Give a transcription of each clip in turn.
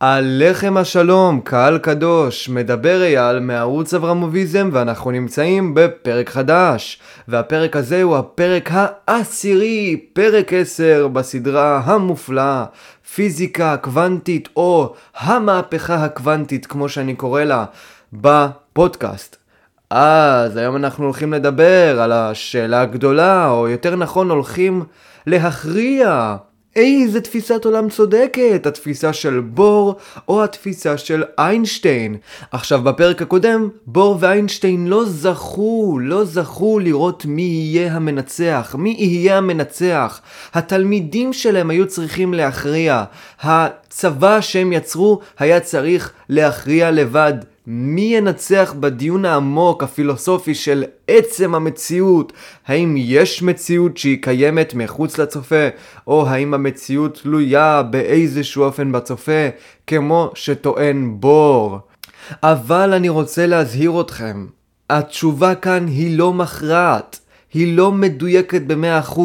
עליכם השלום, קהל קדוש, מדבר אייל מערוץ אברמוביזם ואנחנו נמצאים בפרק חדש והפרק הזה הוא הפרק העשירי, פרק 10 בסדרה המופלאה פיזיקה קוונטית או המהפכה הקוונטית כמו שאני קורא לה בפודקאסט. אז היום אנחנו הולכים לדבר על השאלה הגדולה או יותר נכון הולכים להכריע איזה תפיסת עולם צודקת, התפיסה של בור או התפיסה של איינשטיין. עכשיו בפרק הקודם, בור ואיינשטיין לא זכו, לא זכו לראות מי יהיה המנצח, מי יהיה המנצח. התלמידים שלהם היו צריכים להכריע. הצבא שהם יצרו היה צריך להכריע לבד. מי ינצח בדיון העמוק הפילוסופי של עצם המציאות? האם יש מציאות שהיא קיימת מחוץ לצופה, או האם המציאות תלויה באיזשהו אופן בצופה, כמו שטוען בור? אבל אני רוצה להזהיר אתכם, התשובה כאן היא לא מכרעת. היא לא מדויקת ב-100%,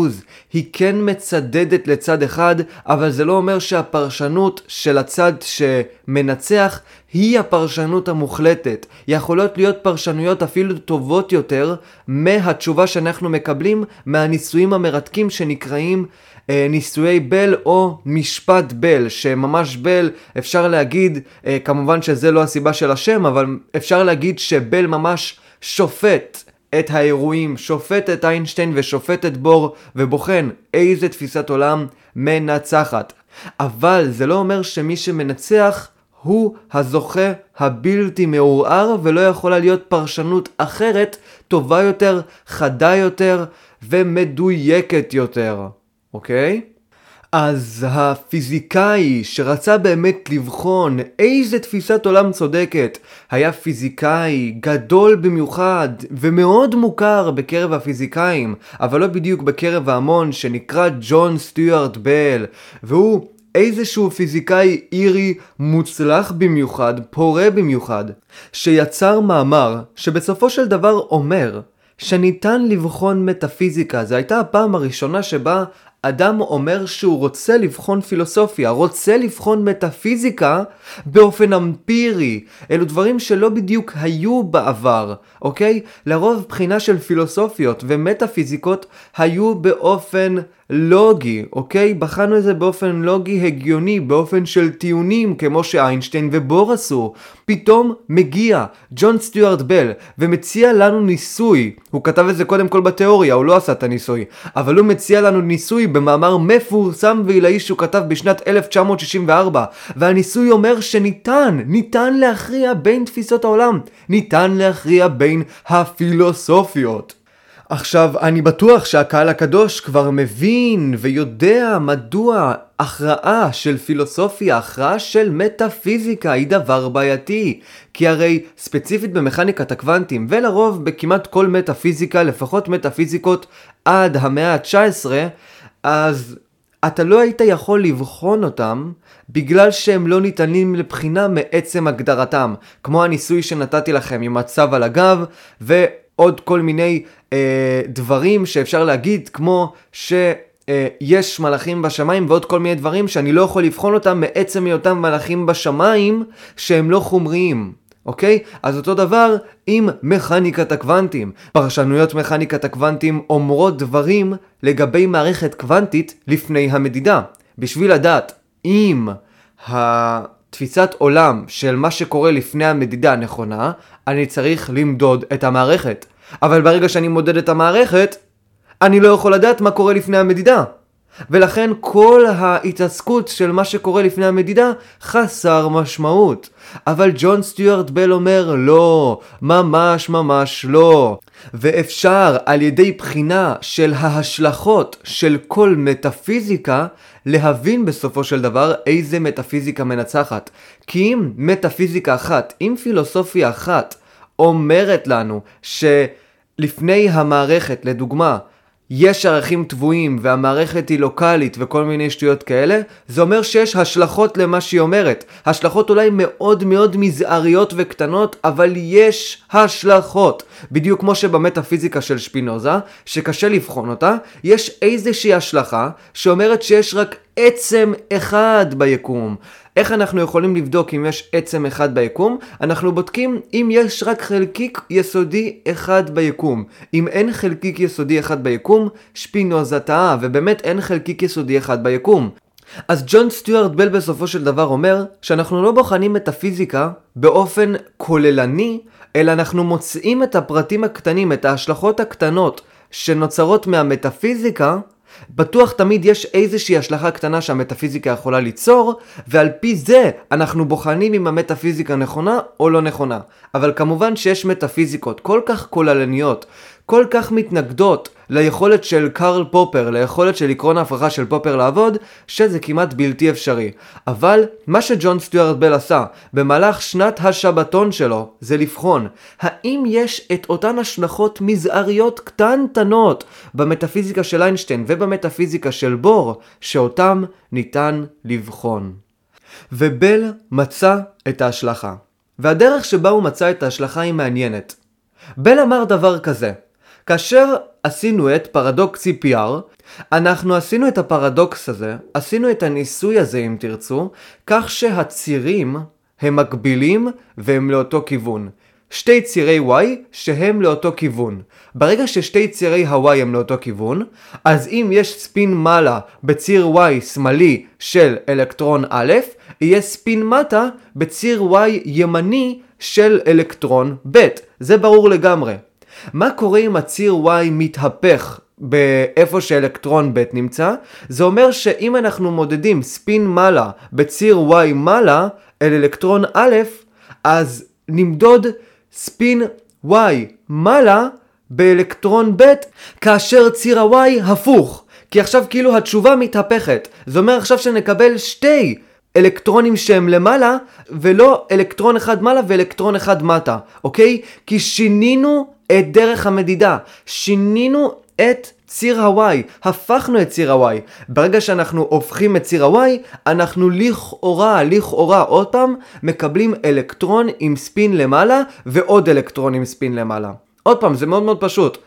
היא כן מצדדת לצד אחד, אבל זה לא אומר שהפרשנות של הצד שמנצח היא הפרשנות המוחלטת. יכולות להיות פרשנויות אפילו טובות יותר מהתשובה שאנחנו מקבלים מהניסויים המרתקים שנקראים אה, ניסויי בל או משפט בל, שממש בל אפשר להגיד, אה, כמובן שזה לא הסיבה של השם, אבל אפשר להגיד שבל ממש שופט. את האירועים, שופט את איינשטיין ושופט את בור, ובוחן איזה תפיסת עולם מנצחת. אבל זה לא אומר שמי שמנצח הוא הזוכה הבלתי מעורער ולא יכולה להיות פרשנות אחרת, טובה יותר, חדה יותר ומדויקת יותר, אוקיי? אז הפיזיקאי שרצה באמת לבחון איזה תפיסת עולם צודקת היה פיזיקאי גדול במיוחד ומאוד מוכר בקרב הפיזיקאים אבל לא בדיוק בקרב ההמון שנקרא ג'ון סטיוארט בל והוא איזשהו פיזיקאי אירי מוצלח במיוחד, פורה במיוחד, שיצר מאמר שבסופו של דבר אומר שניתן לבחון מטאפיזיקה. זו הייתה הפעם הראשונה שבה אדם אומר שהוא רוצה לבחון פילוסופיה, רוצה לבחון מטאפיזיקה באופן אמפירי. אלו דברים שלא בדיוק היו בעבר, אוקיי? לרוב בחינה של פילוסופיות ומטאפיזיקות היו באופן לוגי, אוקיי? בחנו את זה באופן לוגי הגיוני, באופן של טיעונים, כמו שאיינשטיין ובור עשו. פתאום מגיע ג'ון סטיוארט בל ומציע לנו ניסוי. הוא כתב את זה קודם כל בתיאוריה, הוא לא עשה את הניסוי. אבל הוא מציע לנו ניסוי במאמר מפורסם ועילאי שהוא כתב בשנת 1964. והניסוי אומר שניתן, ניתן להכריע בין תפיסות העולם. ניתן להכריע בין הפילוסופיות. עכשיו, אני בטוח שהקהל הקדוש כבר מבין ויודע מדוע הכרעה של פילוסופיה, הכרעה של מטאפיזיקה היא דבר בעייתי. כי הרי ספציפית במכניקת הקוונטים, ולרוב בכמעט כל מטאפיזיקה, לפחות מטאפיזיקות עד המאה ה-19, אז אתה לא היית יכול לבחון אותם בגלל שהם לא ניתנים לבחינה מעצם הגדרתם. כמו הניסוי שנתתי לכם עם הצו על הגב, ועוד כל מיני אה, דברים שאפשר להגיד, כמו ש... יש מלאכים בשמיים ועוד כל מיני דברים שאני לא יכול לבחון אותם מעצם היותם מלאכים בשמיים שהם לא חומריים, אוקיי? אז אותו דבר עם מכניקת הקוונטים. פרשנויות מכניקת הקוונטים אומרות דברים לגבי מערכת קוונטית לפני המדידה. בשביל לדעת אם התפיסת עולם של מה שקורה לפני המדידה נכונה, אני צריך למדוד את המערכת. אבל ברגע שאני מודד את המערכת, אני לא יכול לדעת מה קורה לפני המדידה. ולכן כל ההתעסקות של מה שקורה לפני המדידה חסר משמעות. אבל ג'ון סטיוארט בל אומר לא, ממש ממש לא. ואפשר על ידי בחינה של ההשלכות של כל מטאפיזיקה להבין בסופו של דבר איזה מטאפיזיקה מנצחת. כי אם מטאפיזיקה אחת, אם פילוסופיה אחת אומרת לנו שלפני המערכת, לדוגמה, יש ערכים טבועים והמערכת היא לוקאלית וכל מיני שטויות כאלה, זה אומר שיש השלכות למה שהיא אומרת. השלכות אולי מאוד מאוד מזעריות וקטנות, אבל יש השלכות. בדיוק כמו שבמטאפיזיקה של שפינוזה, שקשה לבחון אותה, יש איזושהי השלכה שאומרת שיש רק עצם אחד ביקום. איך אנחנו יכולים לבדוק אם יש עצם אחד ביקום? אנחנו בודקים אם יש רק חלקיק יסודי אחד ביקום. אם אין חלקיק יסודי אחד ביקום, שפינוזה טעה, ובאמת אין חלקיק יסודי אחד ביקום. אז ג'ון סטיוארט בל בסופו של דבר אומר שאנחנו לא בוחנים את הפיזיקה באופן כוללני, אלא אנחנו מוצאים את הפרטים הקטנים, את ההשלכות הקטנות שנוצרות מהמטאפיזיקה, בטוח תמיד יש איזושהי השלכה קטנה שהמטאפיזיקה יכולה ליצור, ועל פי זה אנחנו בוחנים אם המטאפיזיקה נכונה או לא נכונה. אבל כמובן שיש מטאפיזיקות כל כך כוללניות, כל כך מתנגדות ליכולת של קארל פופר, ליכולת של עקרון ההפרחה של פופר לעבוד, שזה כמעט בלתי אפשרי. אבל מה שג'ון סטיוארט בל עשה במהלך שנת השבתון שלו, זה לבחון האם יש את אותן השלכות מזעריות קטנטנות במטאפיזיקה של איינשטיין ובמטאפיזיקה של בור, שאותם ניתן לבחון. ובל מצא את ההשלכה. והדרך שבה הוא מצא את ההשלכה היא מעניינת. בל אמר דבר כזה, כאשר עשינו את פרדוקס CPR, אנחנו עשינו את הפרדוקס הזה, עשינו את הניסוי הזה אם תרצו, כך שהצירים הם מקבילים והם לאותו כיוון. שתי צירי y שהם לאותו כיוון. ברגע ששתי צירי ה-y הם לאותו כיוון, אז אם יש ספין מעלה בציר y שמאלי של אלקטרון א', יהיה ספין מטה בציר y ימני של אלקטרון ב'. זה ברור לגמרי. מה קורה אם הציר y מתהפך באיפה שאלקטרון ב' נמצא? זה אומר שאם אנחנו מודדים ספין מעלה בציר y מעלה אל אלקטרון א', אז נמדוד ספין y מעלה באלקטרון ב' כאשר ציר ה-y הפוך. כי עכשיו כאילו התשובה מתהפכת. זה אומר עכשיו שנקבל שתי אלקטרונים שהם למעלה, ולא אלקטרון אחד מעלה ואלקטרון אחד מטה, אוקיי? כי שינינו את דרך המדידה, שינינו את ציר ה-y, הפכנו את ציר ה-y. ברגע שאנחנו הופכים את ציר ה-y, אנחנו לכאורה, לכאורה, עוד פעם, מקבלים אלקטרון עם ספין למעלה, ועוד אלקטרון עם ספין למעלה. עוד פעם, זה מאוד מאוד פשוט.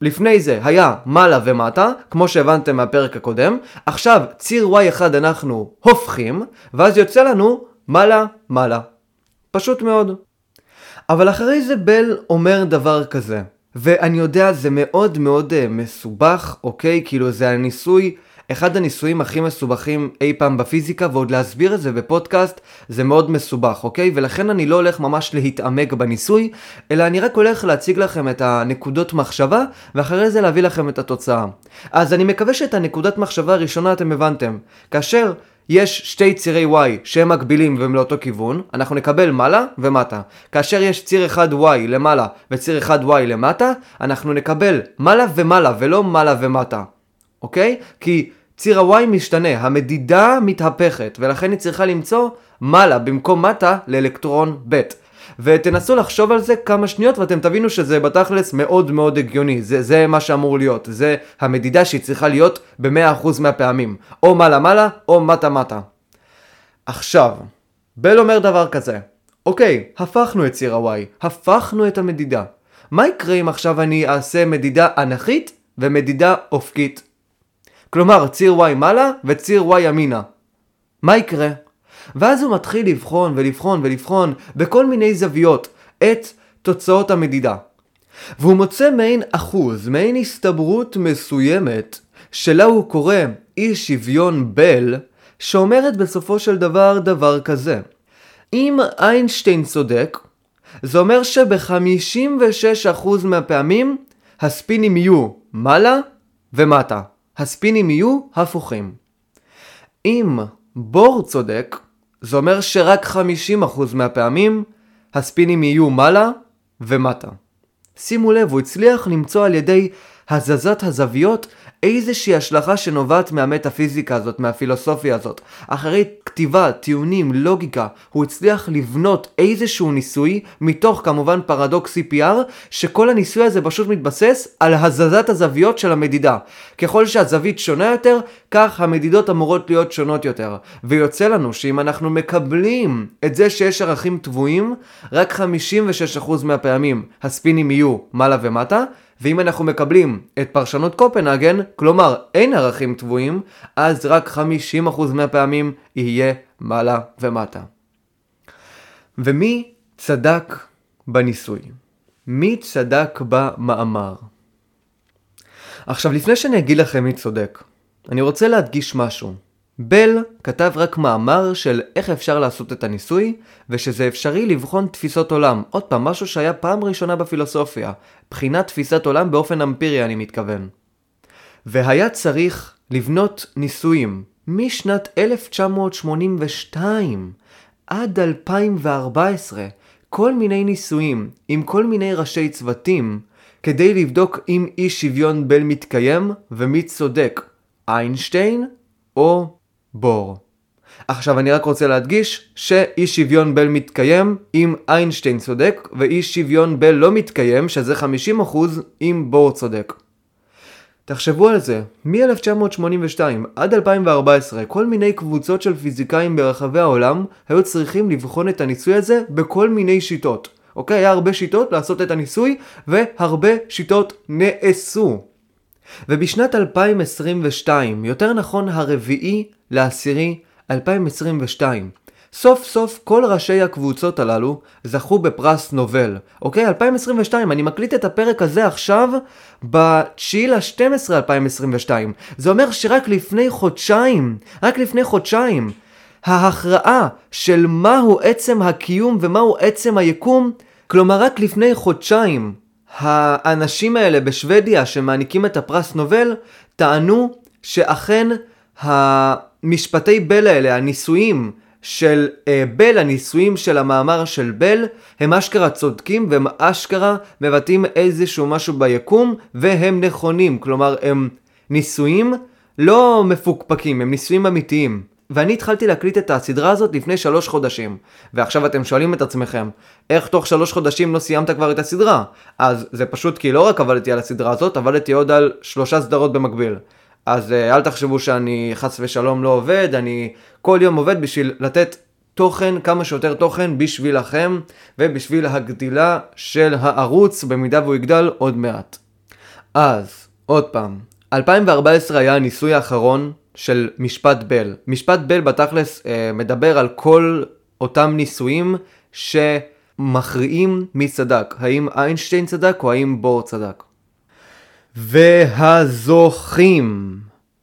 לפני זה היה מעלה ומטה, כמו שהבנתם מהפרק הקודם, עכשיו ציר y1 אנחנו הופכים, ואז יוצא לנו מעלה מעלה. פשוט מאוד. אבל אחרי זה בל אומר דבר כזה, ואני יודע זה מאוד מאוד uh, מסובך, אוקיי? כאילו זה הניסוי, אחד הניסויים הכי מסובכים אי פעם בפיזיקה, ועוד להסביר את זה בפודקאסט זה מאוד מסובך, אוקיי? ולכן אני לא הולך ממש להתעמק בניסוי, אלא אני רק הולך להציג לכם את הנקודות מחשבה, ואחרי זה להביא לכם את התוצאה. אז אני מקווה שאת הנקודת מחשבה הראשונה אתם הבנתם. כאשר יש שתי צירי y שהם מקבילים והם לאותו כיוון, אנחנו נקבל מעלה ומטה. כאשר יש ציר אחד y למעלה וציר אחד y למטה, אנחנו נקבל מעלה ומעלה ולא מעלה ומטה. אוקיי? כי ציר ה-y משתנה, המדידה מתהפכת, ולכן היא צריכה למצוא מעלה במקום מטה לאלקטרון ב'. ותנסו לחשוב על זה כמה שניות ואתם תבינו שזה בתכלס מאוד מאוד הגיוני, זה, זה מה שאמור להיות, זה המדידה שהיא צריכה להיות ב-100% מהפעמים, או מעלה מעלה או מטה מטה. עכשיו, בל אומר דבר כזה, אוקיי, הפכנו את ציר ה-y, הפכנו את המדידה. מה יקרה אם עכשיו אני אעשה מדידה אנכית ומדידה אופקית? כלומר, ציר y מעלה וציר y ימינה. מה יקרה? ואז הוא מתחיל לבחון ולבחון ולבחון בכל מיני זוויות את תוצאות המדידה. והוא מוצא מעין אחוז, מעין הסתברות מסוימת, שלה הוא קורא אי שוויון בל, שאומרת בסופו של דבר דבר כזה. אם איינשטיין צודק, זה אומר שב-56% מהפעמים הספינים יהיו מעלה ומטה. הספינים יהיו הפוכים. אם בור צודק, זה אומר שרק 50% מהפעמים הספינים יהיו מעלה ומטה. שימו לב, הוא הצליח למצוא על ידי הזזת הזוויות איזושהי השלכה שנובעת מהמטאפיזיקה הזאת, מהפילוסופיה הזאת. אחרי כתיבה, טיעונים, לוגיקה, הוא הצליח לבנות איזשהו ניסוי, מתוך כמובן פרדוקס CPR, שכל הניסוי הזה פשוט מתבסס על הזזת הזוויות של המדידה. ככל שהזווית שונה יותר, כך המדידות אמורות להיות שונות יותר. ויוצא לנו שאם אנחנו מקבלים את זה שיש ערכים טבועים, רק 56% מהפעמים הספינים יהיו מעלה ומטה, ואם אנחנו מקבלים את פרשנות קופנהגן, כלומר אין ערכים טבועים, אז רק 50% מהפעמים יהיה מעלה ומטה. ומי צדק בניסוי? מי צדק במאמר? עכשיו, לפני שאני אגיד לכם מי צודק, אני רוצה להדגיש משהו. בל כתב רק מאמר של איך אפשר לעשות את הניסוי, ושזה אפשרי לבחון תפיסות עולם. עוד פעם, משהו שהיה פעם ראשונה בפילוסופיה. בחינת תפיסת עולם באופן אמפירי, אני מתכוון. והיה צריך לבנות ניסויים משנת 1982 עד 2014, כל מיני ניסויים עם כל מיני ראשי צוותים, כדי לבדוק אם אי שוויון בל מתקיים ומי צודק, איינשטיין או בור. עכשיו אני רק רוצה להדגיש שאי שוויון בל מתקיים אם איינשטיין צודק ואי שוויון בל לא מתקיים שזה 50% אם בור צודק. תחשבו על זה, מ-1982 עד 2014 כל מיני קבוצות של פיזיקאים ברחבי העולם היו צריכים לבחון את הניסוי הזה בכל מיני שיטות. אוקיי? היה הרבה שיטות לעשות את הניסוי והרבה שיטות נעשו. ובשנת 2022, יותר נכון הרביעי לעשירי 2022, סוף סוף כל ראשי הקבוצות הללו זכו בפרס נובל. אוקיי? 2022, אני מקליט את הפרק הזה עכשיו ב-9 ל-12 2022. זה אומר שרק לפני חודשיים, רק לפני חודשיים, ההכרעה של מהו עצם הקיום ומהו עצם היקום, כלומר רק לפני חודשיים, האנשים האלה בשוודיה שמעניקים את הפרס נובל, טענו שאכן המשפטי בל האלה, הניסויים של אה, בל, הניסויים של המאמר של בל, הם אשכרה צודקים והם אשכרה מבטאים איזשהו משהו ביקום והם נכונים, כלומר הם ניסויים לא מפוקפקים, הם ניסויים אמיתיים. ואני התחלתי להקליט את הסדרה הזאת לפני שלוש חודשים. ועכשיו אתם שואלים את עצמכם, איך תוך שלוש חודשים לא סיימת כבר את הסדרה? אז זה פשוט כי לא רק עבדתי על הסדרה הזאת, עבדתי עוד על שלושה סדרות במקביל. אז אה, אל תחשבו שאני חס ושלום לא עובד, אני כל יום עובד בשביל לתת תוכן, כמה שיותר תוכן בשבילכם ובשביל הגדילה של הערוץ במידה והוא יגדל עוד מעט. אז, עוד פעם, 2014 היה הניסוי האחרון של משפט בל. משפט בל בתכלס אה, מדבר על כל אותם ניסויים שמכריעים מי צדק, האם איינשטיין צדק או האם בור צדק. והזוכים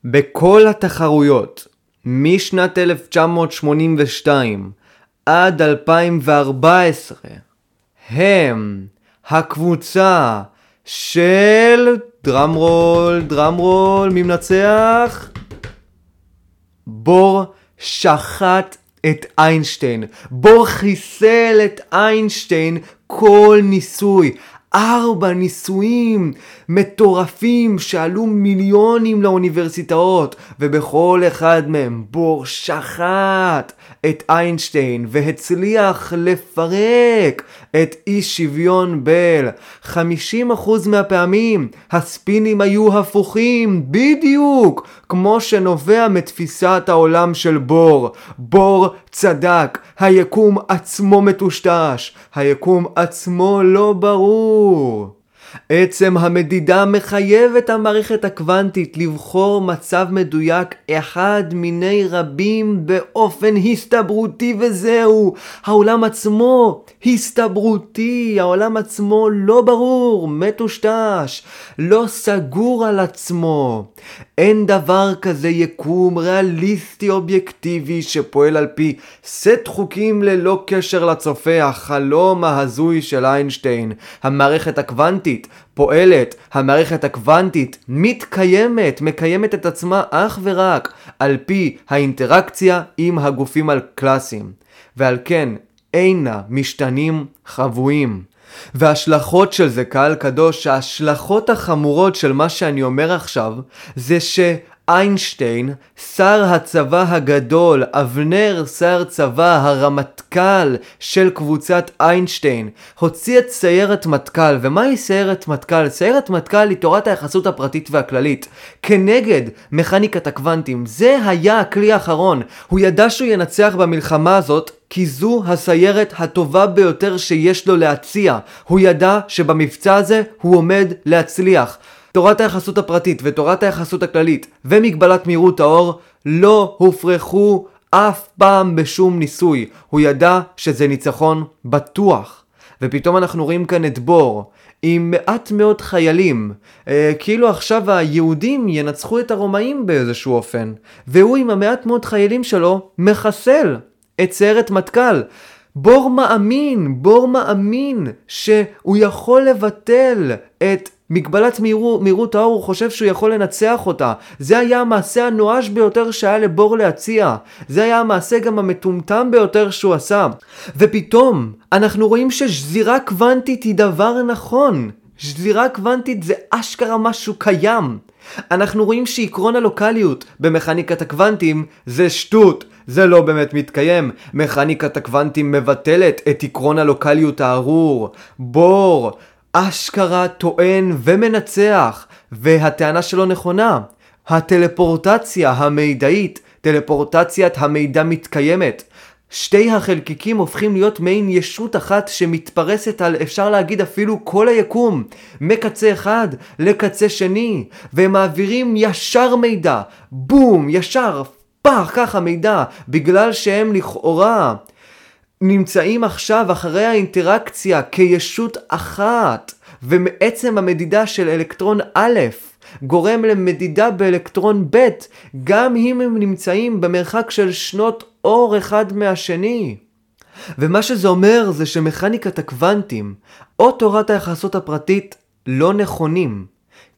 בכל התחרויות משנת 1982 עד 2014 הם הקבוצה של דרמרול, דרמרול, מי מנצח? בור שחט את איינשטיין. בור חיסל את איינשטיין כל ניסוי. ארבע ניסויים מטורפים שעלו מיליונים לאוניברסיטאות ובכל אחד מהם בור שחט את איינשטיין והצליח לפרק את אי שוויון בל. 50% מהפעמים הספינים היו הפוכים בדיוק כמו שנובע מתפיסת העולם של בור. בור צדק, היקום עצמו מטושטש, היקום עצמו לא ברור. עצם המדידה מחייב את המערכת הקוונטית לבחור מצב מדויק אחד מיני רבים באופן הסתברותי וזהו. העולם עצמו הסתברותי, העולם עצמו לא ברור, מטושטש, לא סגור על עצמו. אין דבר כזה יקום ריאליסטי אובייקטיבי שפועל על פי סט חוקים ללא קשר לצופה, החלום ההזוי של איינשטיין. המערכת הקוונטית פועלת, המערכת הקוונטית מתקיימת, מקיימת את עצמה אך ורק על פי האינטראקציה עם הגופים הקלאסיים. ועל כן אינה משתנים חבויים. וההשלכות של זה, קהל קדוש, ההשלכות החמורות של מה שאני אומר עכשיו, זה שאיינשטיין, שר הצבא הגדול, אבנר שר צבא, הרמטכ"ל של קבוצת איינשטיין, הוציא את סיירת מטכ"ל, ומהי סיירת מטכ"ל? סיירת מטכ"ל היא תורת היחסות הפרטית והכללית, כנגד מכניקת הקוונטים. זה היה הכלי האחרון. הוא ידע שהוא ינצח במלחמה הזאת כי זו הסיירת הטובה ביותר שיש לו להציע. הוא ידע שבמבצע הזה הוא עומד להצליח. תורת היחסות הפרטית ותורת היחסות הכללית ומגבלת מהירות האור לא הופרכו אף פעם בשום ניסוי. הוא ידע שזה ניצחון בטוח. ופתאום אנחנו רואים כאן את בור, עם מעט מאוד חיילים, אה, כאילו עכשיו היהודים ינצחו את הרומאים באיזשהו אופן, והוא עם המעט מאוד חיילים שלו מחסל את סיירת מטכ"ל. בור מאמין, בור מאמין שהוא יכול לבטל את מגבלת מהירות, מהירות האור, הוא חושב שהוא יכול לנצח אותה. זה היה המעשה הנואש ביותר שהיה לבור להציע. זה היה המעשה גם המטומטם ביותר שהוא עשה. ופתאום, אנחנו רואים ששזירה קוונטית היא דבר נכון. שזירה קוונטית זה אשכרה משהו קיים. אנחנו רואים שעקרון הלוקליות במכניקת הקוונטים זה שטות. זה לא באמת מתקיים. מכניקת הקוונטים מבטלת את עקרון הלוקליות הארור. בור, אשכרה טוען ומנצח, והטענה שלו נכונה. הטלפורטציה המידעית, טלפורטציית המידע מתקיימת. שתי החלקיקים הופכים להיות מעין ישות אחת שמתפרסת על אפשר להגיד אפילו כל היקום, מקצה אחד לקצה שני, והם מעבירים ישר מידע, בום, ישר, פח, ככה מידע, בגלל שהם לכאורה נמצאים עכשיו אחרי האינטראקציה כישות אחת, ומעצם המדידה של אלקטרון א' גורם למדידה באלקטרון ב', גם אם הם נמצאים במרחק של שנות אור אחד מהשני. ומה שזה אומר זה שמכניקת הקוונטים, או תורת היחסות הפרטית, לא נכונים.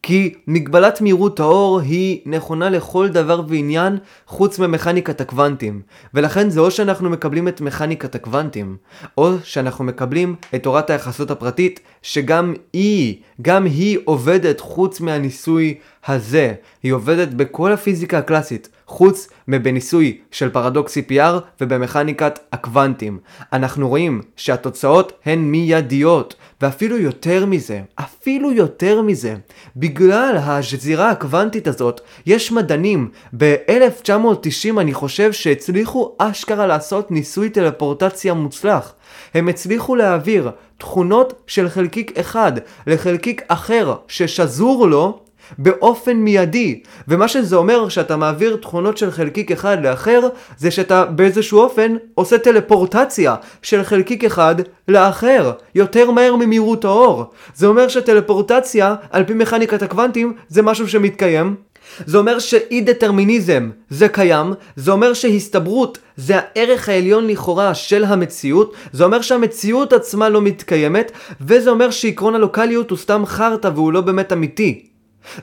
כי מגבלת מהירות האור היא נכונה לכל דבר ועניין חוץ ממכניקת הקוונטים. ולכן זה או שאנחנו מקבלים את מכניקת הקוונטים, או שאנחנו מקבלים את תורת היחסות הפרטית, שגם היא, גם היא עובדת חוץ מהניסוי הזה. היא עובדת בכל הפיזיקה הקלאסית. חוץ מבניסוי של פרדוקס CPR ובמכניקת הקוונטים. אנחנו רואים שהתוצאות הן מיידיות, ואפילו יותר מזה, אפילו יותר מזה, בגלל השזירה הקוונטית הזאת, יש מדענים ב-1990 אני חושב שהצליחו אשכרה לעשות ניסוי טלפורטציה מוצלח. הם הצליחו להעביר תכונות של חלקיק אחד לחלקיק אחר ששזור לו באופן מיידי. ומה שזה אומר שאתה מעביר תכונות של חלקיק אחד לאחר, זה שאתה באיזשהו אופן עושה טלפורטציה של חלקיק אחד לאחר, יותר מהר ממהירות האור. זה אומר שטלפורטציה, על פי מכניקת הקוונטים, זה משהו שמתקיים. זה אומר שאי דטרמיניזם זה קיים, זה אומר שהסתברות זה הערך העליון לכאורה של המציאות, זה אומר שהמציאות עצמה לא מתקיימת, וזה אומר שעקרון הלוקליות הוא סתם חרטא והוא לא באמת אמיתי.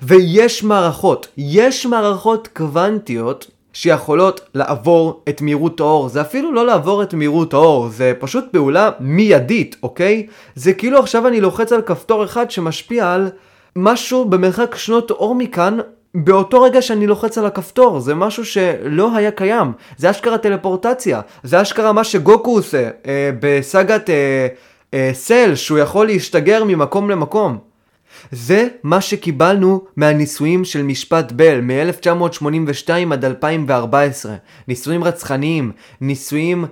ויש מערכות, יש מערכות קוונטיות שיכולות לעבור את מהירות האור. זה אפילו לא לעבור את מהירות האור, זה פשוט פעולה מיידית, אוקיי? זה כאילו עכשיו אני לוחץ על כפתור אחד שמשפיע על משהו במרחק שנות אור מכאן, באותו רגע שאני לוחץ על הכפתור, זה משהו שלא היה קיים. זה אשכרה טלפורטציה, זה אשכרה מה שגוקו עושה אה, בסאגת אה, אה, סל, שהוא יכול להשתגר ממקום למקום. זה מה שקיבלנו מהניסויים של משפט בל מ-1982 עד 2014. ניסויים רצחניים, ניסויים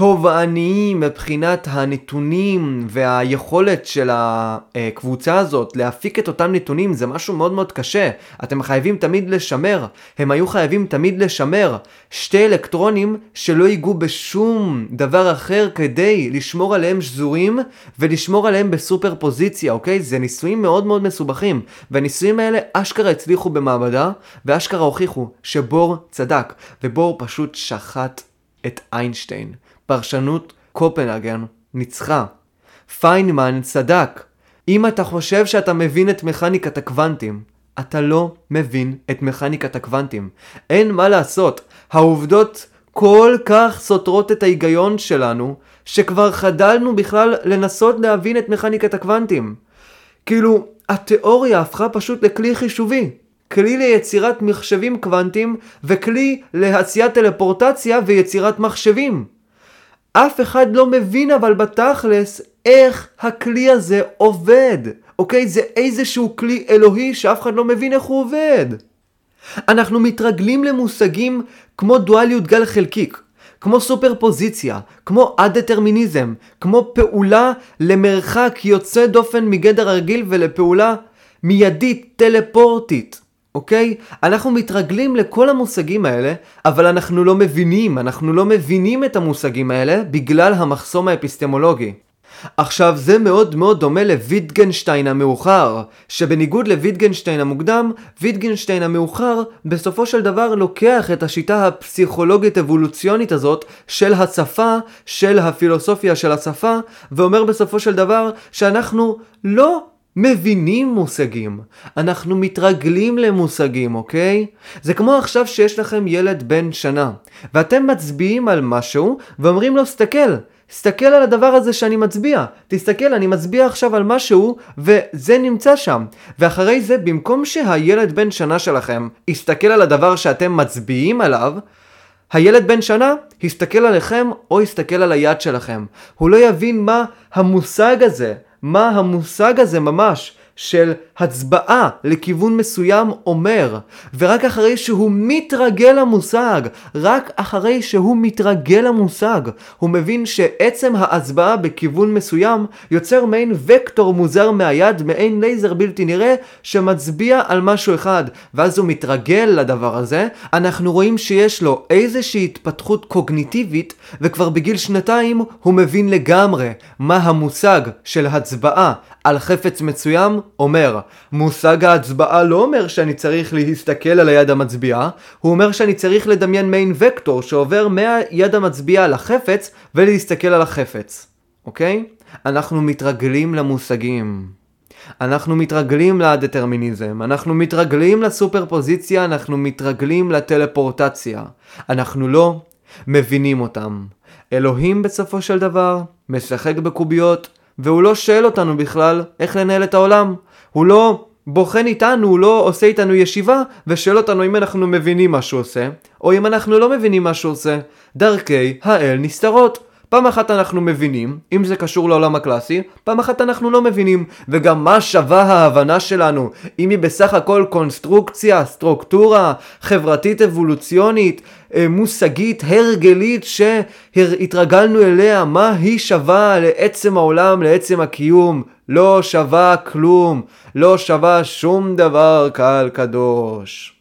תובעניים מבחינת הנתונים והיכולת של הקבוצה הזאת להפיק את אותם נתונים זה משהו מאוד מאוד קשה. אתם חייבים תמיד לשמר, הם היו חייבים תמיד לשמר שתי אלקטרונים שלא ייגעו בשום דבר אחר כדי לשמור עליהם שזורים ולשמור עליהם בסופר פוזיציה, אוקיי? זה ניסויים מאוד מאוד מסובכים והניסויים האלה אשכרה הצליחו במעבדה ואשכרה הוכיחו שבור צדק ובור פשוט שחט את איינשטיין. פרשנות קופנהגן ניצחה. פיינמן צדק. אם אתה חושב שאתה מבין את מכניקת הקוונטים, אתה לא מבין את מכניקת הקוונטים. אין מה לעשות, העובדות כל כך סותרות את ההיגיון שלנו, שכבר חדלנו בכלל לנסות להבין את מכניקת הקוונטים. כאילו, התיאוריה הפכה פשוט לכלי חישובי. כלי ליצירת מחשבים קוונטיים וכלי לעשיית טלפורטציה ויצירת מחשבים. אף אחד לא מבין אבל בתכלס איך הכלי הזה עובד, אוקיי? זה איזשהו כלי אלוהי שאף אחד לא מבין איך הוא עובד. אנחנו מתרגלים למושגים כמו דואליות גל חלקיק, כמו סופר פוזיציה, כמו א-דטרמיניזם, כמו פעולה למרחק יוצא דופן מגדר הרגיל ולפעולה מיידית טלפורטית. אוקיי? אנחנו מתרגלים לכל המושגים האלה, אבל אנחנו לא מבינים, אנחנו לא מבינים את המושגים האלה בגלל המחסום האפיסטמולוגי. עכשיו זה מאוד מאוד דומה לויטגנשטיין המאוחר, שבניגוד לויטגנשטיין המוקדם, ויטגנשטיין המאוחר בסופו של דבר לוקח את השיטה הפסיכולוגית אבולוציונית הזאת של השפה, של הפילוסופיה של השפה, ואומר בסופו של דבר שאנחנו לא מבינים מושגים, אנחנו מתרגלים למושגים, אוקיי? זה כמו עכשיו שיש לכם ילד בן שנה, ואתם מצביעים על משהו ואומרים לו, סתכל, סתכל על הדבר הזה שאני מצביע. תסתכל, אני מצביע עכשיו על משהו, וזה נמצא שם. ואחרי זה, במקום שהילד בן שנה שלכם יסתכל על הדבר שאתם מצביעים עליו, הילד בן שנה יסתכל עליכם או יסתכל על היד שלכם. הוא לא יבין מה המושג הזה, מה המושג הזה ממש. של הצבעה לכיוון מסוים אומר, ורק אחרי שהוא מתרגל למושג, רק אחרי שהוא מתרגל למושג, הוא מבין שעצם ההצבעה בכיוון מסוים יוצר מעין וקטור מוזר מהיד, מעין לייזר בלתי נראה, שמצביע על משהו אחד, ואז הוא מתרגל לדבר הזה, אנחנו רואים שיש לו איזושהי התפתחות קוגניטיבית, וכבר בגיל שנתיים הוא מבין לגמרי מה המושג של הצבעה על חפץ מסוים אומר. מושג ההצבעה לא אומר שאני צריך להסתכל על היד המצביעה, הוא אומר שאני צריך לדמיין מיין וקטור שעובר מהיד המצביעה לחפץ ולהסתכל על החפץ, אוקיי? אנחנו מתרגלים למושגים. אנחנו מתרגלים לדטרמיניזם, אנחנו מתרגלים לסופר פוזיציה, אנחנו מתרגלים לטלפורטציה. אנחנו לא מבינים אותם. אלוהים בסופו של דבר משחק בקוביות והוא לא שואל אותנו בכלל איך לנהל את העולם. הוא לא בוחן איתנו, הוא לא עושה איתנו ישיבה ושואל אותנו אם אנחנו מבינים מה שהוא עושה, או אם אנחנו לא מבינים מה שהוא עושה. דרכי האל נסתרות. פעם אחת אנחנו מבינים, אם זה קשור לעולם הקלאסי, פעם אחת אנחנו לא מבינים. וגם מה שווה ההבנה שלנו, אם היא בסך הכל קונסטרוקציה, סטרוקטורה, חברתית אבולוציונית, אה, מושגית, הרגלית, שהתרגלנו אליה, מה היא שווה לעצם העולם, לעצם הקיום? לא שווה כלום, לא שווה שום דבר קהל קדוש.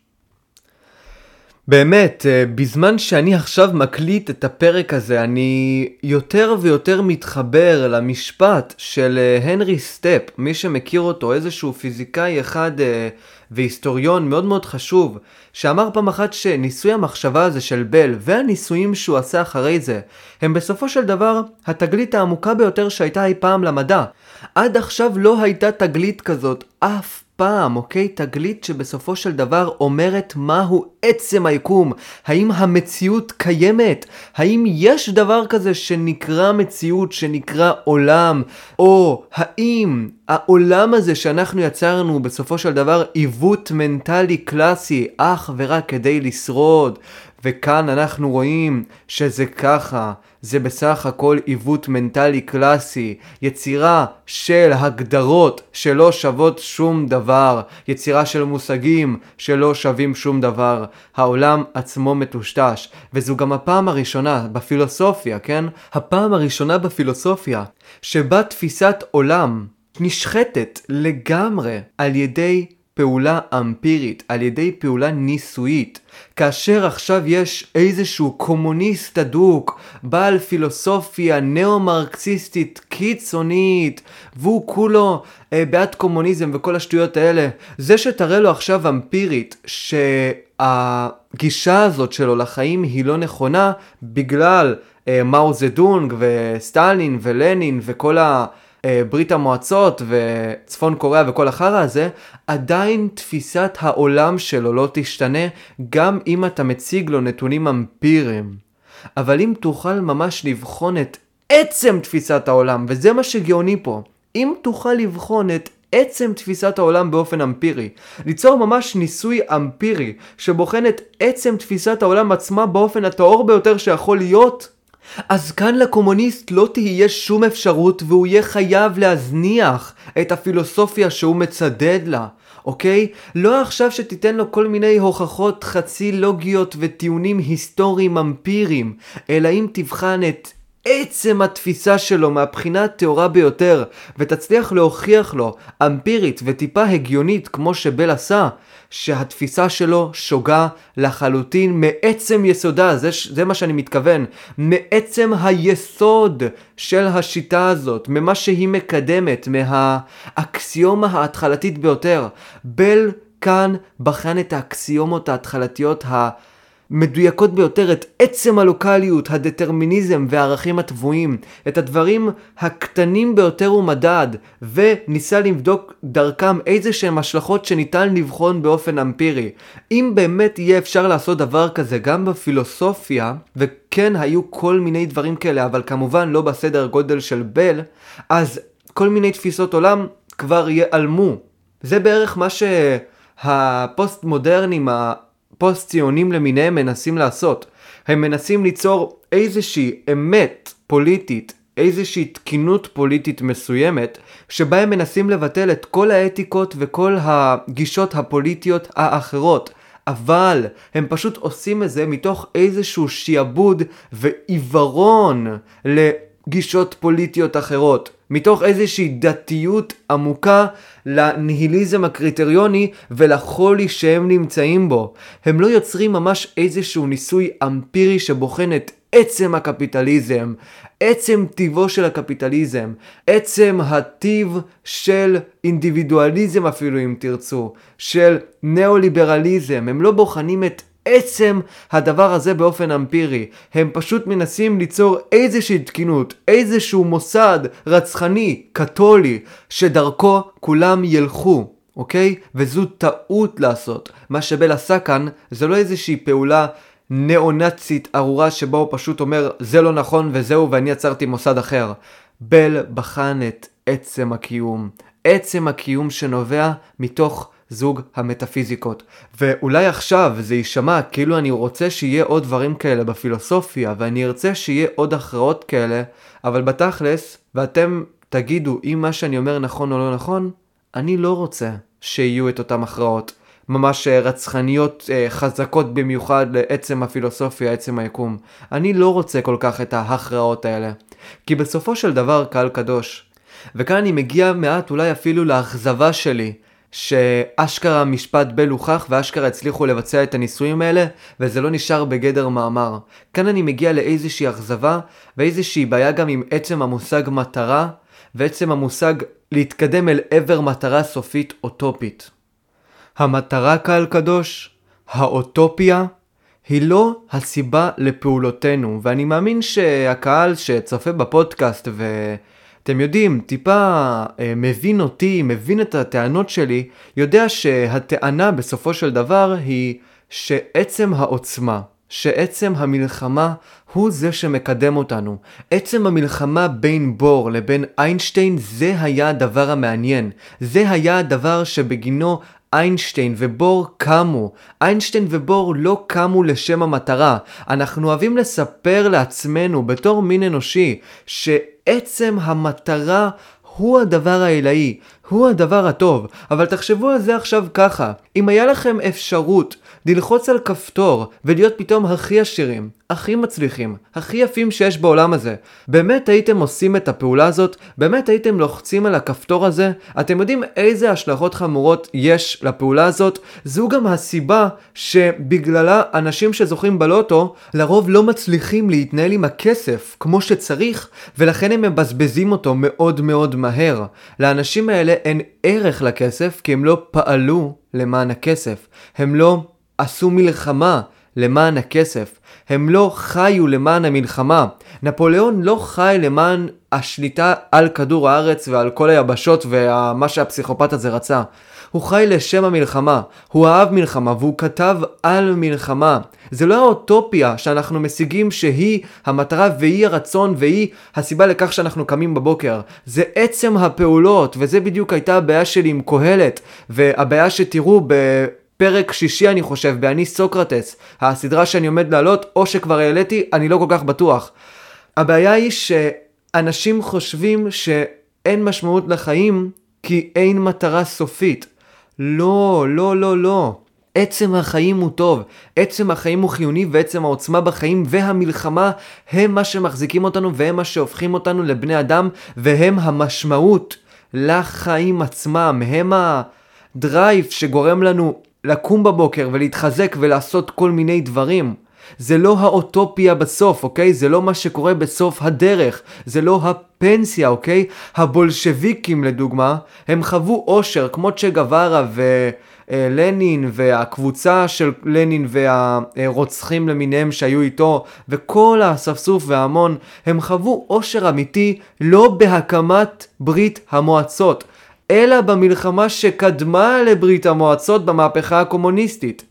באמת, אה, בזמן שאני עכשיו מקליט את הפרק הזה, אני יותר ויותר מתחבר למשפט של אה, הנרי סטפ, מי שמכיר אותו, איזשהו פיזיקאי אחד אה, והיסטוריון מאוד מאוד חשוב, שאמר פעם אחת שניסוי המחשבה הזה של בל והניסויים שהוא עשה אחרי זה, הם בסופו של דבר התגלית העמוקה ביותר שהייתה אי פעם למדע. עד עכשיו לא הייתה תגלית כזאת, אף פעם, אוקיי? תגלית שבסופו של דבר אומרת מהו עצם היקום. האם המציאות קיימת? האם יש דבר כזה שנקרא מציאות, שנקרא עולם? או האם העולם הזה שאנחנו יצרנו בסופו של דבר עיוות מנטלי קלאסי אך ורק כדי לשרוד? וכאן אנחנו רואים שזה ככה, זה בסך הכל עיוות מנטלי קלאסי, יצירה של הגדרות שלא שוות שום דבר, יצירה של מושגים שלא שווים שום דבר. העולם עצמו מטושטש, וזו גם הפעם הראשונה בפילוסופיה, כן? הפעם הראשונה בפילוסופיה שבה תפיסת עולם נשחטת לגמרי על ידי פעולה אמפירית, על ידי פעולה ניסויית. כאשר עכשיו יש איזשהו קומוניסט אדוק, בעל פילוסופיה נאו-מרקסיסטית קיצונית, והוא כולו אה, בעד קומוניזם וכל השטויות האלה, זה שתראה לו עכשיו אמפירית שהגישה הזאת שלו לחיים היא לא נכונה בגלל אה, מאו זדונג וסטלין ולנין וכל ה... אה, ברית המועצות וצפון קוריאה וכל החרא הזה, עדיין תפיסת העולם שלו לא תשתנה, גם אם אתה מציג לו נתונים אמפיריים. אבל אם תוכל ממש לבחון את עצם תפיסת העולם, וזה מה שגאוני פה, אם תוכל לבחון את עצם תפיסת העולם באופן אמפירי. ליצור ממש ניסוי אמפירי שבוחן את עצם תפיסת העולם עצמה באופן הטהור ביותר שיכול להיות, אז כאן לקומוניסט לא תהיה שום אפשרות והוא יהיה חייב להזניח את הפילוסופיה שהוא מצדד לה. אוקיי? לא עכשיו שתיתן לו כל מיני הוכחות חצי לוגיות וטיעונים היסטוריים אמפיריים, אלא אם תבחן את עצם התפיסה שלו מהבחינה הטהורה ביותר, ותצליח להוכיח לו, אמפירית וטיפה הגיונית כמו שבל עשה, שהתפיסה שלו שוגה לחלוטין מעצם יסודה, זה, זה מה שאני מתכוון, מעצם היסוד של השיטה הזאת, ממה שהיא מקדמת, מהאקסיומה ההתחלתית ביותר. בל כאן בחן את האקסיומות ההתחלתיות ה... מדויקות ביותר את עצם הלוקאליות, הדטרמיניזם והערכים הטבועים, את הדברים הקטנים ביותר הוא מדד, וניסה לבדוק דרכם איזה שהם השלכות שניתן לבחון באופן אמפירי. אם באמת יהיה אפשר לעשות דבר כזה גם בפילוסופיה, וכן היו כל מיני דברים כאלה, אבל כמובן לא בסדר גודל של בל, אז כל מיני תפיסות עולם כבר ייעלמו. זה בערך מה שהפוסט מודרנים, פוסט ציונים למיניהם מנסים לעשות. הם מנסים ליצור איזושהי אמת פוליטית, איזושהי תקינות פוליטית מסוימת, שבה הם מנסים לבטל את כל האתיקות וכל הגישות הפוליטיות האחרות. אבל הם פשוט עושים את זה מתוך איזשהו שיעבוד ועיוורון לגישות פוליטיות אחרות. מתוך איזושהי דתיות עמוקה לניהיליזם הקריטריוני ולחולי שהם נמצאים בו. הם לא יוצרים ממש איזשהו ניסוי אמפירי שבוחן את עצם הקפיטליזם, עצם טיבו של הקפיטליזם, עצם הטיב של אינדיבידואליזם אפילו אם תרצו, של ניאו-ליברליזם, הם לא בוחנים את עצם הדבר הזה באופן אמפירי. הם פשוט מנסים ליצור איזושהי תקינות, איזשהו מוסד רצחני, קתולי, שדרכו כולם ילכו. אוקיי? וזו טעות לעשות. מה שבל עשה כאן זה לא איזושהי פעולה ניאו-נאצית ארורה שבה הוא פשוט אומר זה לא נכון וזהו ואני יצרתי מוסד אחר. בל בחן את עצם הקיום. עצם הקיום שנובע מתוך זוג המטאפיזיקות. ואולי עכשיו זה יישמע כאילו אני רוצה שיהיה עוד דברים כאלה בפילוסופיה, ואני ארצה שיהיה עוד הכרעות כאלה, אבל בתכלס, ואתם תגידו אם מה שאני אומר נכון או לא נכון, אני לא רוצה שיהיו את אותם הכרעות. ממש אה, רצחניות אה, חזקות במיוחד לעצם הפילוסופיה, עצם היקום. אני לא רוצה כל כך את ההכרעות האלה. כי בסופו של דבר קהל קדוש. וכאן אני מגיע מעט אולי אפילו לאכזבה שלי שאשכרה משפט בל הוכח ואשכרה הצליחו לבצע את הניסויים האלה וזה לא נשאר בגדר מאמר. כאן אני מגיע לאיזושהי אכזבה ואיזושהי בעיה גם עם עצם המושג מטרה ועצם המושג להתקדם אל עבר מטרה סופית אוטופית. המטרה קהל קדוש, האוטופיה, היא לא הסיבה לפעולותינו ואני מאמין שהקהל שצופה בפודקאסט ו... אתם יודעים, טיפה אה, מבין אותי, מבין את הטענות שלי, יודע שהטענה בסופו של דבר היא שעצם העוצמה, שעצם המלחמה הוא זה שמקדם אותנו. עצם המלחמה בין בור לבין איינשטיין זה היה הדבר המעניין. זה היה הדבר שבגינו איינשטיין ובור קמו. איינשטיין ובור לא קמו לשם המטרה. אנחנו אוהבים לספר לעצמנו בתור מין אנושי שעצם המטרה הוא הדבר העילאי, הוא הדבר הטוב, אבל תחשבו על זה עכשיו ככה, אם היה לכם אפשרות ללחוץ על כפתור ולהיות פתאום הכי עשירים, הכי מצליחים, הכי יפים שיש בעולם הזה. באמת הייתם עושים את הפעולה הזאת? באמת הייתם לוחצים על הכפתור הזה? אתם יודעים איזה השלכות חמורות יש לפעולה הזאת? זו גם הסיבה שבגללה אנשים שזוכים בלוטו לרוב לא מצליחים להתנהל עם הכסף כמו שצריך ולכן הם מבזבזים אותו מאוד מאוד מהר. לאנשים האלה אין ערך לכסף כי הם לא פעלו למען הכסף. הם לא עשו מלחמה למען הכסף. הם לא חיו למען המלחמה. נפוליאון לא חי למען השליטה על כדור הארץ ועל כל היבשות ומה שהפסיכופת הזה רצה. הוא חי לשם המלחמה, הוא אהב מלחמה והוא כתב על מלחמה. זה לא האוטופיה שאנחנו משיגים שהיא המטרה והיא הרצון והיא הסיבה לכך שאנחנו קמים בבוקר. זה עצם הפעולות וזה בדיוק הייתה הבעיה שלי עם קהלת והבעיה שתראו. פרק שישי אני חושב, באני סוקרטס, הסדרה שאני עומד לעלות, או שכבר העליתי, אני לא כל כך בטוח. הבעיה היא שאנשים חושבים שאין משמעות לחיים כי אין מטרה סופית. לא, לא, לא, לא. עצם החיים הוא טוב, עצם החיים הוא חיוני ועצם העוצמה בחיים והמלחמה הם מה שמחזיקים אותנו והם מה שהופכים אותנו לבני אדם והם המשמעות לחיים עצמם, הם הדרייב שגורם לנו לקום בבוקר ולהתחזק ולעשות כל מיני דברים. זה לא האוטופיה בסוף, אוקיי? זה לא מה שקורה בסוף הדרך. זה לא הפנסיה, אוקיי? הבולשביקים, לדוגמה, הם חוו אושר כמו צ'ה גווארה ולנין והקבוצה של לנין והרוצחים למיניהם שהיו איתו וכל האספסוף וההמון, הם חוו אושר אמיתי לא בהקמת ברית המועצות, אלא במלחמה שקדמה לברית המועצות במהפכה הקומוניסטית.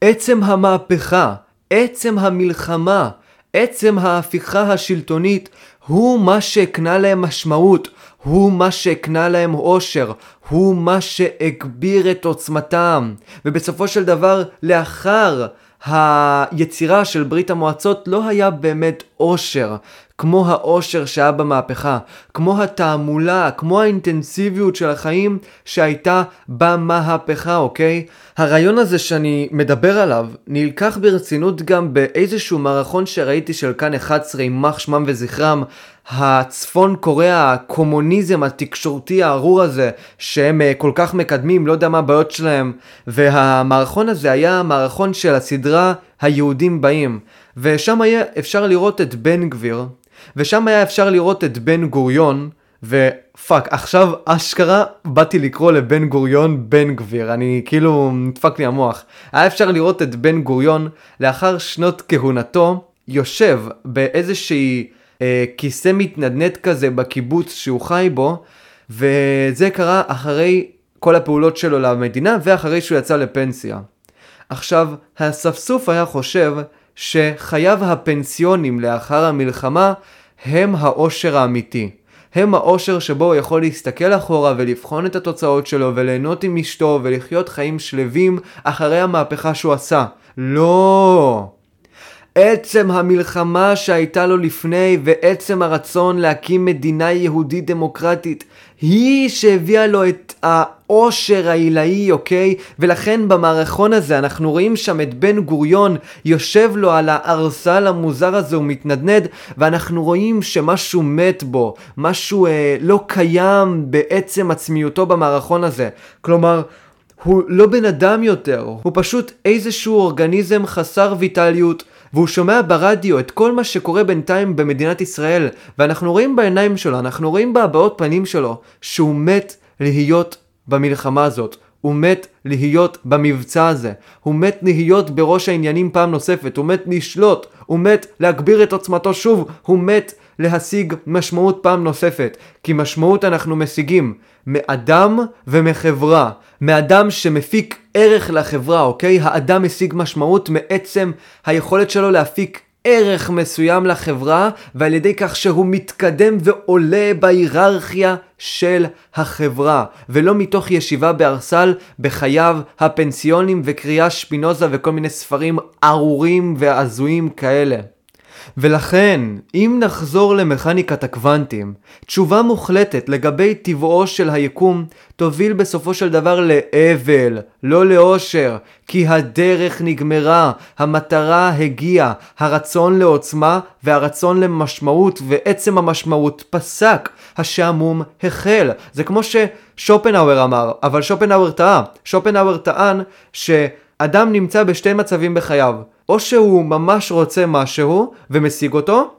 עצם המהפכה עצם המלחמה, עצם ההפיכה השלטונית, הוא מה שהקנה להם משמעות, הוא מה שהקנה להם אושר, הוא מה שהגביר את עוצמתם. ובסופו של דבר, לאחר היצירה של ברית המועצות לא היה באמת אושר, כמו האושר שהיה במהפכה, כמו התעמולה, כמו האינטנסיביות של החיים שהייתה במהפכה, אוקיי? הרעיון הזה שאני מדבר עליו נלקח ברצינות גם באיזשהו מערכון שראיתי של כאן 11 יימח שמם וזכרם הצפון קוריאה, הקומוניזם התקשורתי הארור הזה שהם uh, כל כך מקדמים, לא יודע מה הבעיות שלהם והמערכון הזה היה מערכון של הסדרה היהודים באים ושם היה אפשר לראות את בן גביר ושם היה אפשר לראות את בן גוריון ופאק, עכשיו אשכרה באתי לקרוא לבן גוריון בן גביר, אני כאילו נדפק לי המוח. היה אפשר לראות את בן גוריון לאחר שנות כהונתו יושב באיזושהי אה, כיסא מתנדנד כזה בקיבוץ שהוא חי בו, וזה קרה אחרי כל הפעולות שלו למדינה ואחרי שהוא יצא לפנסיה. עכשיו, האספסוף היה חושב שחייו הפנסיונים לאחר המלחמה הם האושר האמיתי. הם האושר שבו הוא יכול להסתכל אחורה ולבחון את התוצאות שלו וליהנות עם אשתו ולחיות חיים שלווים אחרי המהפכה שהוא עשה. לא! עצם המלחמה שהייתה לו לפני ועצם הרצון להקים מדינה יהודית דמוקרטית היא שהביאה לו את העושר העילאי, אוקיי? ולכן במערכון הזה אנחנו רואים שם את בן גוריון יושב לו על הארסל המוזר הזה ומתנדנד ואנחנו רואים שמשהו מת בו, משהו אה, לא קיים בעצם עצמיותו במערכון הזה. כלומר, הוא לא בן אדם יותר, הוא פשוט איזשהו אורגניזם חסר ויטליות והוא שומע ברדיו את כל מה שקורה בינתיים במדינת ישראל, ואנחנו רואים בעיניים שלו, אנחנו רואים בהבעות פנים שלו, שהוא מת להיות במלחמה הזאת. הוא מת להיות במבצע הזה. הוא מת להיות בראש העניינים פעם נוספת. הוא מת לשלוט. הוא מת להגביר את עוצמתו שוב. הוא מת להשיג משמעות פעם נוספת. כי משמעות אנחנו משיגים מאדם ומחברה. מאדם שמפיק ערך לחברה, אוקיי? האדם משיג משמעות מעצם היכולת שלו להפיק ערך מסוים לחברה, ועל ידי כך שהוא מתקדם ועולה בהיררכיה של החברה, ולא מתוך ישיבה בארסל בחייו הפנסיונים וקריאה שפינוזה וכל מיני ספרים ארורים והזויים כאלה. ולכן, אם נחזור למכניקת הקוונטים, תשובה מוחלטת לגבי טבעו של היקום תוביל בסופו של דבר לאבל, לא לאושר, כי הדרך נגמרה, המטרה הגיעה, הרצון לעוצמה והרצון למשמעות ועצם המשמעות פסק, השעמום החל. זה כמו ששופנהאואר אמר, אבל שופנהאואר טעה. שופנהאואר טען שאדם נמצא בשתי מצבים בחייו. או שהוא ממש רוצה משהו ומשיג אותו,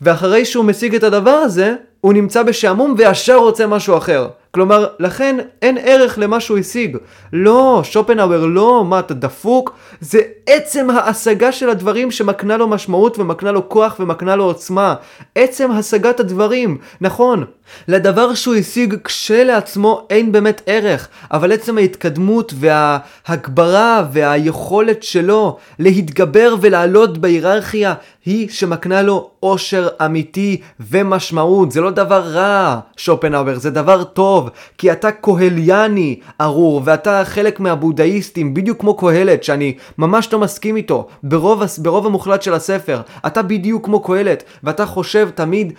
ואחרי שהוא משיג את הדבר הזה, הוא נמצא בשעמום וישר רוצה משהו אחר. כלומר, לכן אין ערך למה שהוא השיג. לא, שופנהאואר לא, מה אתה דפוק? זה עצם ההשגה של הדברים שמקנה לו משמעות ומקנה לו כוח ומקנה לו עוצמה. עצם השגת הדברים, נכון. לדבר שהוא השיג כשלעצמו אין באמת ערך, אבל עצם ההתקדמות וההגברה והיכולת שלו להתגבר ולעלות בהיררכיה היא שמקנה לו אושר אמיתי ומשמעות. זה לא דבר רע, שופנהאואר, זה דבר טוב. טוב, כי אתה קהליאני ארור, ואתה חלק מהבודהיסטים, בדיוק כמו קהלת, שאני ממש לא מסכים איתו, ברוב, ברוב המוחלט של הספר. אתה בדיוק כמו קהלת, ואתה חושב תמיד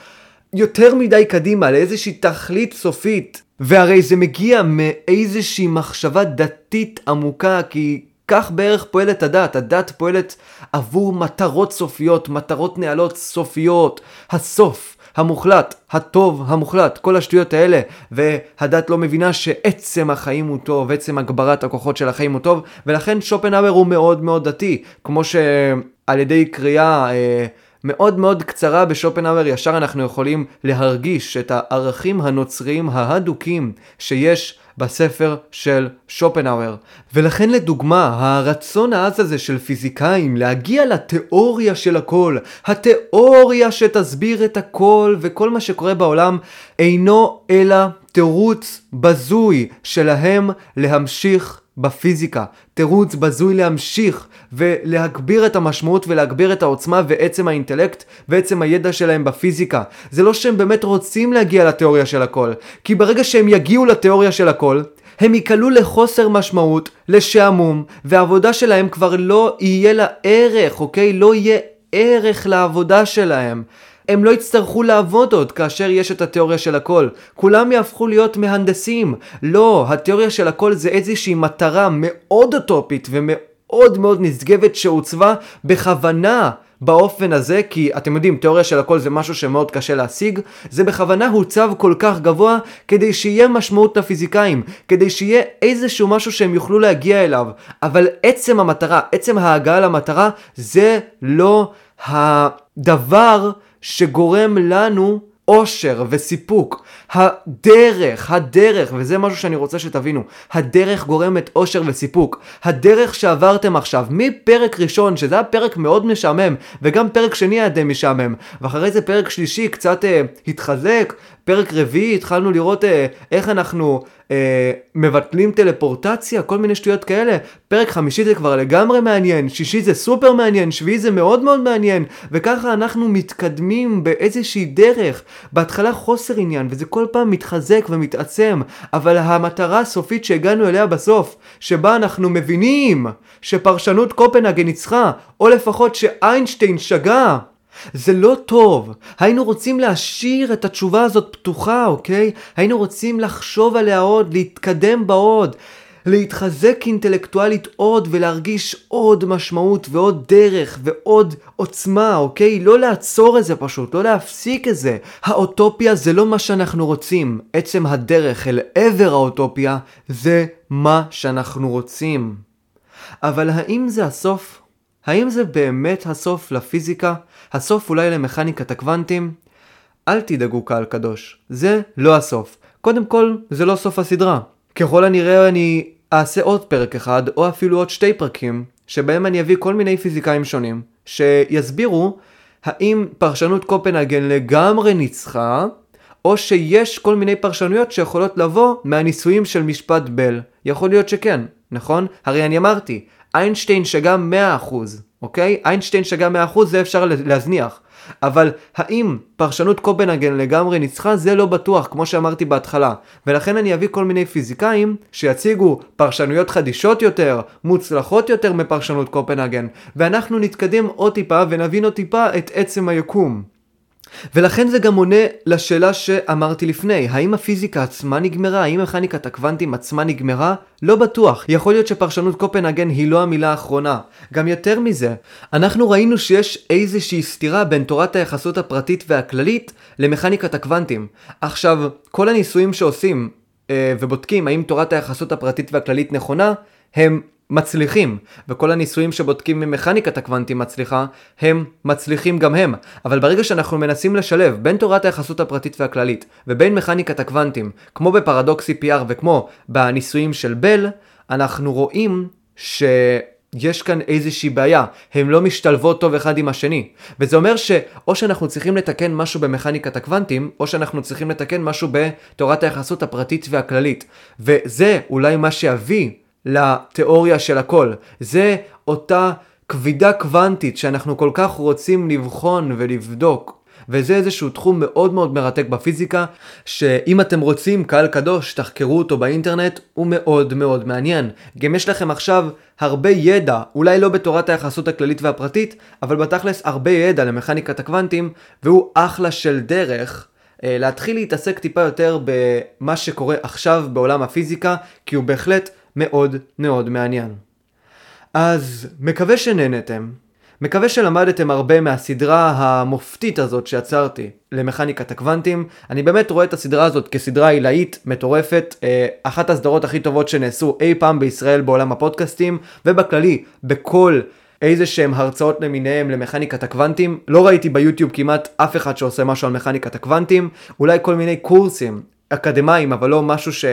יותר מדי קדימה, לאיזושהי תכלית סופית. והרי זה מגיע מאיזושהי מחשבה דתית עמוקה, כי כך בערך פועלת הדת. הדת פועלת עבור מטרות סופיות, מטרות נעלות סופיות. הסוף. המוחלט, הטוב המוחלט, כל השטויות האלה, והדת לא מבינה שעצם החיים הוא טוב, עצם הגברת הכוחות של החיים הוא טוב, ולכן שופנהאואר הוא מאוד מאוד דתי, כמו שעל ידי קריאה אה, מאוד מאוד קצרה בשופנהאואר ישר אנחנו יכולים להרגיש את הערכים הנוצריים ההדוקים שיש בספר של שופנהאואר. ולכן לדוגמה, הרצון העז הזה של פיזיקאים להגיע לתיאוריה של הכל, התיאוריה שתסביר את הכל וכל מה שקורה בעולם, אינו אלא תירוץ בזוי שלהם להמשיך בפיזיקה. תירוץ בזוי להמשיך ולהגביר את המשמעות ולהגביר את העוצמה ועצם האינטלקט ועצם הידע שלהם בפיזיקה. זה לא שהם באמת רוצים להגיע לתיאוריה של הכל, כי ברגע שהם יגיעו לתיאוריה של הכל, הם ייקלעו לחוסר משמעות, לשעמום, והעבודה שלהם כבר לא יהיה לה ערך, אוקיי? לא יהיה ערך לעבודה שלהם. הם לא יצטרכו לעבוד עוד כאשר יש את התיאוריה של הכל. כולם יהפכו להיות מהנדסים. לא, התיאוריה של הכל זה איזושהי מטרה מאוד אוטופית ומאוד מאוד נשגבת שעוצבה בכוונה. באופן הזה, כי אתם יודעים, תיאוריה של הכל זה משהו שמאוד קשה להשיג, זה בכוונה הוצב כל כך גבוה כדי שיהיה משמעות לפיזיקאים, כדי שיהיה איזשהו משהו שהם יוכלו להגיע אליו, אבל עצם המטרה, עצם ההגעה למטרה, זה לא הדבר שגורם לנו אושר וסיפוק. הדרך, הדרך, וזה משהו שאני רוצה שתבינו, הדרך גורמת אושר וסיפוק. הדרך שעברתם עכשיו, מפרק ראשון, שזה היה פרק מאוד משעמם, וגם פרק שני היה די משעמם, ואחרי זה פרק שלישי קצת אה, התחזק, פרק רביעי התחלנו לראות אה, איך אנחנו אה, מבטלים טלפורטציה, כל מיני שטויות כאלה. פרק חמישי זה כבר לגמרי מעניין, שישי זה סופר מעניין, שביעי זה מאוד מאוד מעניין, וככה אנחנו מתקדמים באיזושהי דרך. בהתחלה חוסר עניין, וזה כל פעם מתחזק ומתעצם, אבל המטרה הסופית שהגענו אליה בסוף, שבה אנחנו מבינים שפרשנות קופנהגן ניצחה, או לפחות שאיינשטיין שגה. זה לא טוב. היינו רוצים להשאיר את התשובה הזאת פתוחה, אוקיי? היינו רוצים לחשוב עליה עוד, להתקדם בה עוד. להתחזק אינטלקטואלית עוד ולהרגיש עוד משמעות ועוד דרך ועוד עוצמה, אוקיי? לא לעצור את זה פשוט, לא להפסיק את זה. האוטופיה זה לא מה שאנחנו רוצים. עצם הדרך אל עבר האוטופיה זה מה שאנחנו רוצים. אבל האם זה הסוף? האם זה באמת הסוף לפיזיקה? הסוף אולי למכניקת הקוונטים? אל תדאגו קהל קדוש, זה לא הסוף. קודם כל, זה לא סוף הסדרה. ככל הנראה אני אעשה עוד פרק אחד, או אפילו עוד שתי פרקים, שבהם אני אביא כל מיני פיזיקאים שונים, שיסבירו האם פרשנות קופנהגן לגמרי ניצחה, או שיש כל מיני פרשנויות שיכולות לבוא מהניסויים של משפט בל. יכול להיות שכן, נכון? הרי אני אמרתי, איינשטיין שגה 100%, אוקיי? איינשטיין שגה 100% זה אפשר להזניח. אבל האם פרשנות קופנהגן לגמרי ניצחה זה לא בטוח כמו שאמרתי בהתחלה ולכן אני אביא כל מיני פיזיקאים שיציגו פרשנויות חדישות יותר, מוצלחות יותר מפרשנות קופנהגן ואנחנו נתקדם עוד טיפה ונבין עוד טיפה את עצם היקום. ולכן זה גם עונה לשאלה שאמרתי לפני, האם הפיזיקה עצמה נגמרה? האם מכניקת הקוונטים עצמה נגמרה? לא בטוח. יכול להיות שפרשנות קופנהגן היא לא המילה האחרונה. גם יותר מזה, אנחנו ראינו שיש איזושהי סתירה בין תורת היחסות הפרטית והכללית למכניקת הקוונטים. עכשיו, כל הניסויים שעושים אה, ובודקים האם תורת היחסות הפרטית והכללית נכונה, הם מצליחים, וכל הניסויים שבודקים ממכניקת הקוונטים מצליחה, הם מצליחים גם הם. אבל ברגע שאנחנו מנסים לשלב בין תורת היחסות הפרטית והכללית, ובין מכניקת הקוונטים, כמו בפרדוקס CPR וכמו בניסויים של בל, אנחנו רואים ש... יש כאן איזושהי בעיה, הן לא משתלבות טוב אחד עם השני. וזה אומר שאו שאנחנו צריכים לתקן משהו במכניקת הקוונטים, או שאנחנו צריכים לתקן משהו בתורת היחסות הפרטית והכללית. וזה אולי מה שיביא לתיאוריה של הכל. זה אותה כבידה קוונטית שאנחנו כל כך רוצים לבחון ולבדוק. וזה איזשהו תחום מאוד מאוד מרתק בפיזיקה, שאם אתם רוצים, קהל קדוש, תחקרו אותו באינטרנט, הוא מאוד מאוד מעניין. גם יש לכם עכשיו הרבה ידע, אולי לא בתורת היחסות הכללית והפרטית, אבל בתכלס הרבה ידע למכניקת הקוונטים, והוא אחלה של דרך. אה, להתחיל להתעסק טיפה יותר במה שקורה עכשיו בעולם הפיזיקה, כי הוא בהחלט מאוד מאוד מעניין. אז מקווה שנהנתם, מקווה שלמדתם הרבה מהסדרה המופתית הזאת שיצרתי למכניקת הקוונטים. אני באמת רואה את הסדרה הזאת כסדרה עילאית, מטורפת, אה, אחת הסדרות הכי טובות שנעשו אי פעם בישראל בעולם הפודקאסטים, ובכללי, בכל איזה שהם הרצאות למיניהם למכניקת הקוונטים. לא ראיתי ביוטיוב כמעט אף אחד שעושה משהו על מכניקת הקוונטים, אולי כל מיני קורסים אקדמיים, אבל לא משהו ש...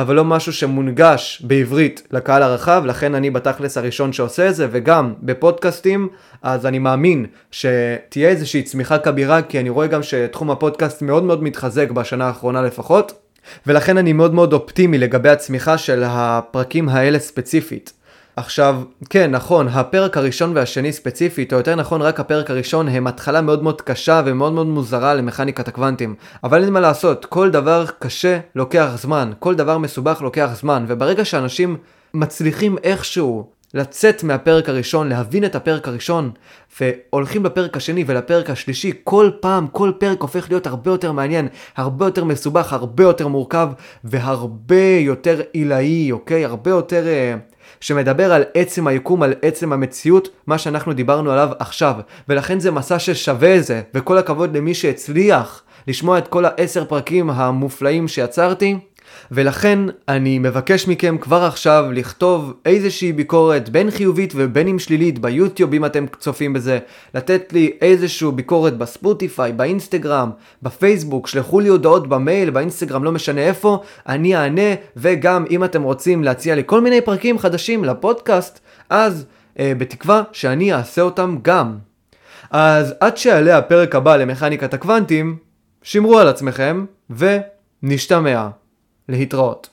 אבל לא משהו שמונגש בעברית לקהל הרחב, לכן אני בתכלס הראשון שעושה את זה, וגם בפודקאסטים, אז אני מאמין שתהיה איזושהי צמיחה כבירה, כי אני רואה גם שתחום הפודקאסט מאוד מאוד מתחזק בשנה האחרונה לפחות, ולכן אני מאוד מאוד אופטימי לגבי הצמיחה של הפרקים האלה ספציפית. עכשיו, כן, נכון, הפרק הראשון והשני ספציפית, או יותר נכון רק הפרק הראשון, הם התחלה מאוד מאוד קשה ומאוד מאוד מוזרה למכניקת הקוונטים. אבל אין מה לעשות, כל דבר קשה לוקח זמן, כל דבר מסובך לוקח זמן, וברגע שאנשים מצליחים איכשהו לצאת מהפרק הראשון, להבין את הפרק הראשון, והולכים לפרק השני ולפרק השלישי, כל פעם, כל פרק הופך להיות הרבה יותר מעניין, הרבה יותר מסובך, הרבה יותר מורכב, והרבה יותר עילאי, אוקיי? הרבה יותר... Uh, שמדבר על עצם היקום, על עצם המציאות, מה שאנחנו דיברנו עליו עכשיו. ולכן זה מסע ששווה זה, וכל הכבוד למי שהצליח לשמוע את כל העשר פרקים המופלאים שיצרתי. ולכן אני מבקש מכם כבר עכשיו לכתוב איזושהי ביקורת בין חיובית ובין אם שלילית ביוטיוב אם אתם צופים בזה, לתת לי איזושהי ביקורת בספוטיפיי, באינסטגרם, בפייסבוק, שלחו לי הודעות במייל, באינסטגרם, לא משנה איפה, אני אענה, וגם אם אתם רוצים להציע לי כל מיני פרקים חדשים לפודקאסט, אז אה, בתקווה שאני אעשה אותם גם. אז עד שיעלה הפרק הבא למכניקת הקוונטים, שמרו על עצמכם ונשתמע. להתראות.